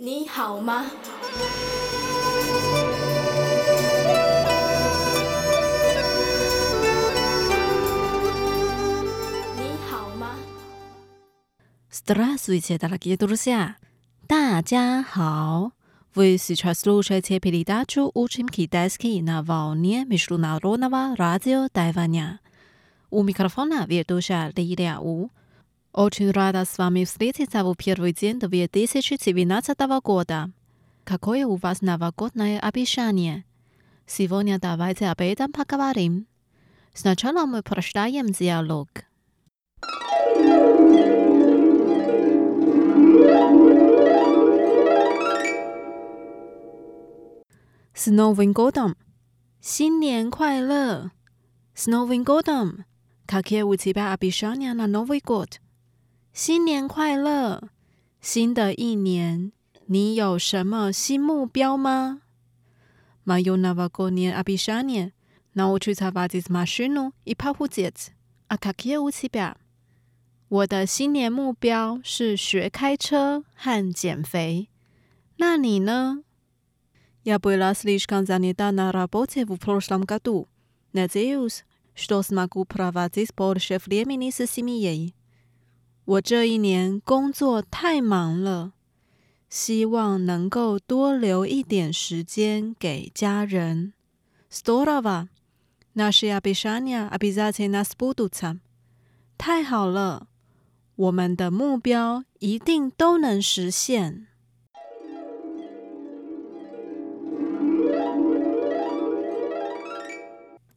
你好吗？你好吗？Здравствуйте, дорогие друзья! 大家好！Вы сейчас слушаете передачу «Учим китайский на волне международного радио Тайваня». У микрофона ведущая Лилия У. Очень рада с вами встретиться в первый день 2019 года. Какое у вас новогоднее обещание? Сегодня давайте об этом поговорим. Сначала мы прочитаем диалог. С Новым годом! 新年快乐！С Новым годом! Какие у тебя обещания на Новый год? 新年快乐！新的一年，你有什么新目标吗？Мое новогоднее обещание научиться водить машину и похудеть. А какие у тебя？我的新年目标是学开车和减肥。那你呢？Я была слишком занята на работе в прошлом году. Надеюсь, что смогу проводить больше времени с семьей. 我这一年工作太忙了，希望能够多留一点时间给家人。Storava, naša bishania abizate nas buduca。太好了，我们的目标一定都能实现。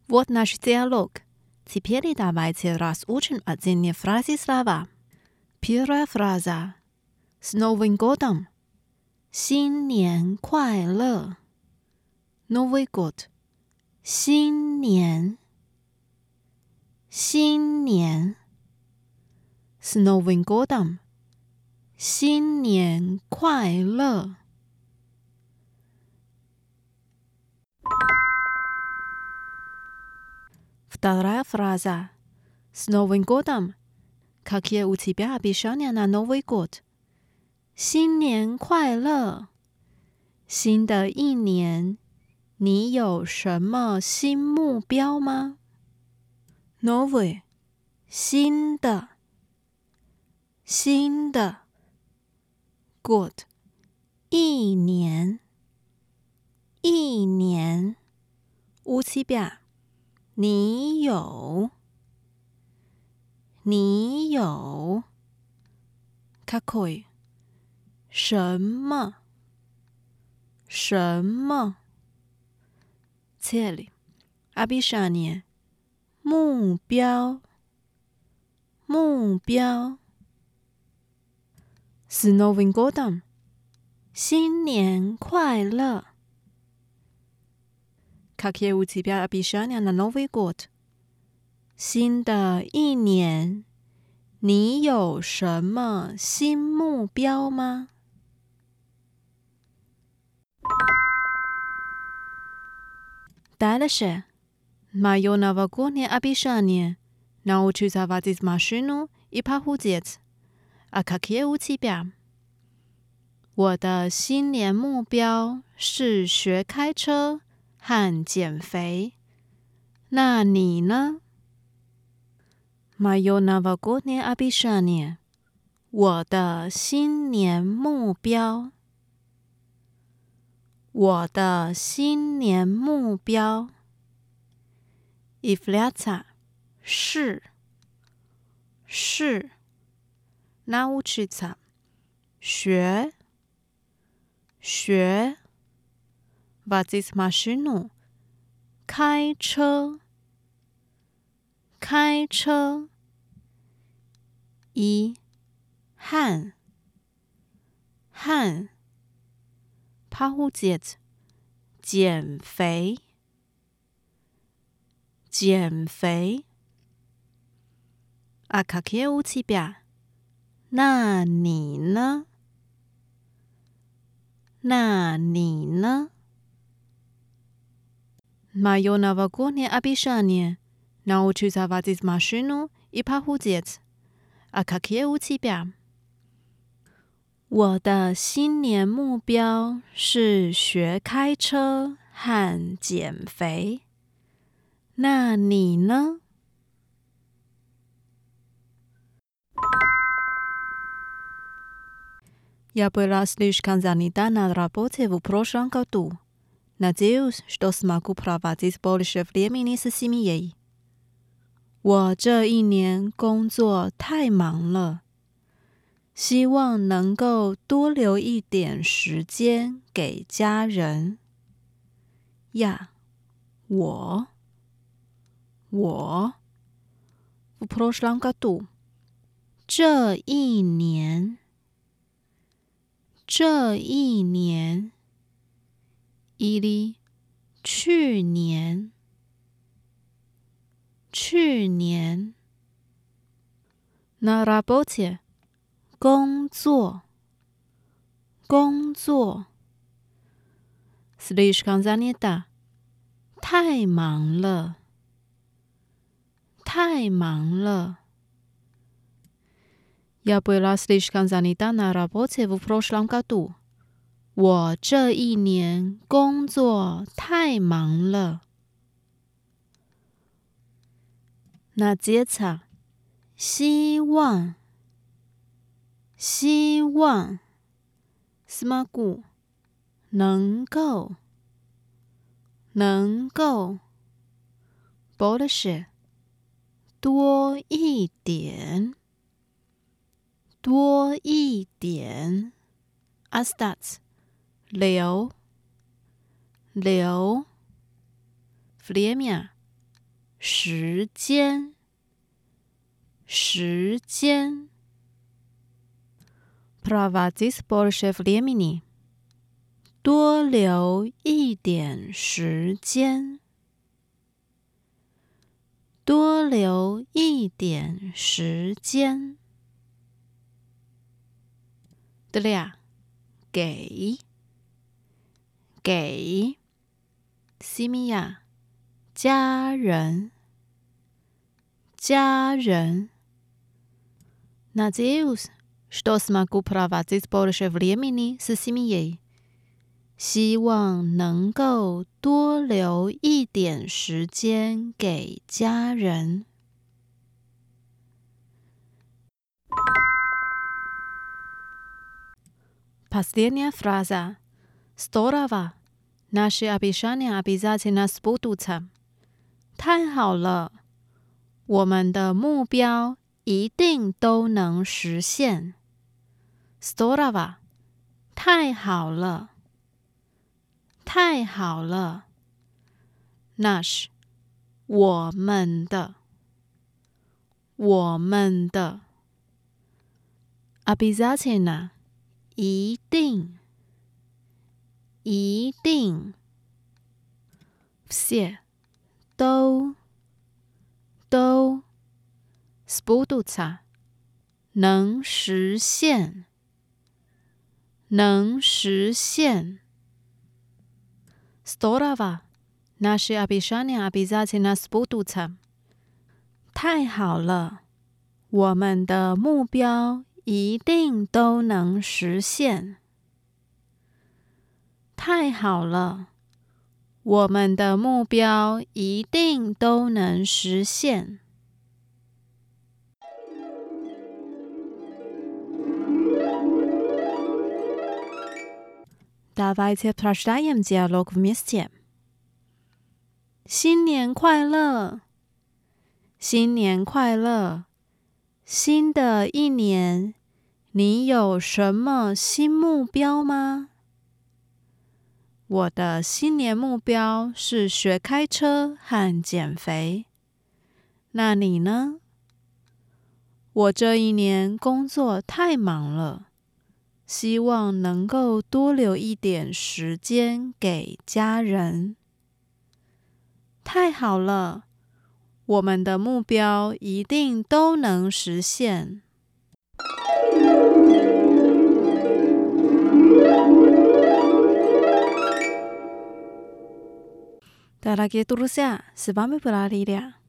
Вот наш диалог. Теперь давайте разучим один фразы слова. Первая фраза. С Новым годом! Син нен куай ле. Новый год. Син нен. Син нен. С Новым годом! Син нен куай ле. Вторая фраза. С Новым годом! Какие у тебя обещания на Новый год？新年快乐！新的一年，你有什么新目标吗？Новый，新的，新的。Good，一年，一年。У тебя，你有。 你有卡可以什么什么切里？阿比啥尼目标目标，snowing godam，新年快乐。卡可以有特别阿比啥尼那 snowing。新的一年，你有什么新目标吗？Дальше, мое новогоднее обещание научиться водить машину и похудеть. А какие у тебя? 我的新年目标是学开车和减肥。那你呢 Mayo Navagodne Abishani，我的新年目标。我的新年目标，Iflata，是是，Nauchita，学学，Vazis Mashino，开车开车。开车一，汗，汗 1. 1. 1. 1. 1. 1. 1. 1. 1. 1. 1. 1. 1. 1. 1. 1. 1. 1. 1. 1. 那你呢？那你呢 1. 1. 1. 1. 1. 1. 1. 1. 1. 1. 1. 1. 1. 1. 1. 1. 1. 1. 1. 1. 1. 1. 1. 1. машину и похудеть. А какие у тебя? 我的新年目标是学开车和减肥。那你呢？Я была слишком занята на работе в прошлом году. Надеюсь, что смогу проводить больше времени с семьей. 我这一年工作太忙了，希望能够多留一点时间给家人。呀，我，我，我 pro 是啷个读？这一年，这一年，伊哩，去年。去年，на работе，工作，工作，слишком занята，太忙了，太忙了。Я была слишком занята на работе в прошлом году。我这一年工作太忙了。 那接着，希望，希望，什么故？能够，能够，不是多一点，多一点。阿斯塔茨，留，留，弗里米亚。时间，时间。Prava dis bolshev l e m i n i 多留一点时间，多留一点时间。得了呀，给，给，西米亚，家人。家人。那 Zeus что смогу проводить больше времени с семьей？希望能够多留一点时间给家人。Последняя фраза. Здорово. Наши обещания обязательно сбудутся. 太好了， 我们的目标一定都能实现。Storava，太好了，太好了。Nash，我们的，我们的。Abizatina，一定，一定。谢，都。都 s p u d u c a 能实现，能实现。Storava naše abisanie abizace na s p u d u c a 太好了，我们的目标一定都能实现。太好了。我们的目标一定都能实现。Давайте диалог вместе。新年快乐！新年快乐！新的一年，你有什么新目标吗？我的新年目标是学开车和减肥。那你呢？我这一年工作太忙了，希望能够多留一点时间给家人。太好了！我们的目标一定都能实现。大家继 lagi turus 的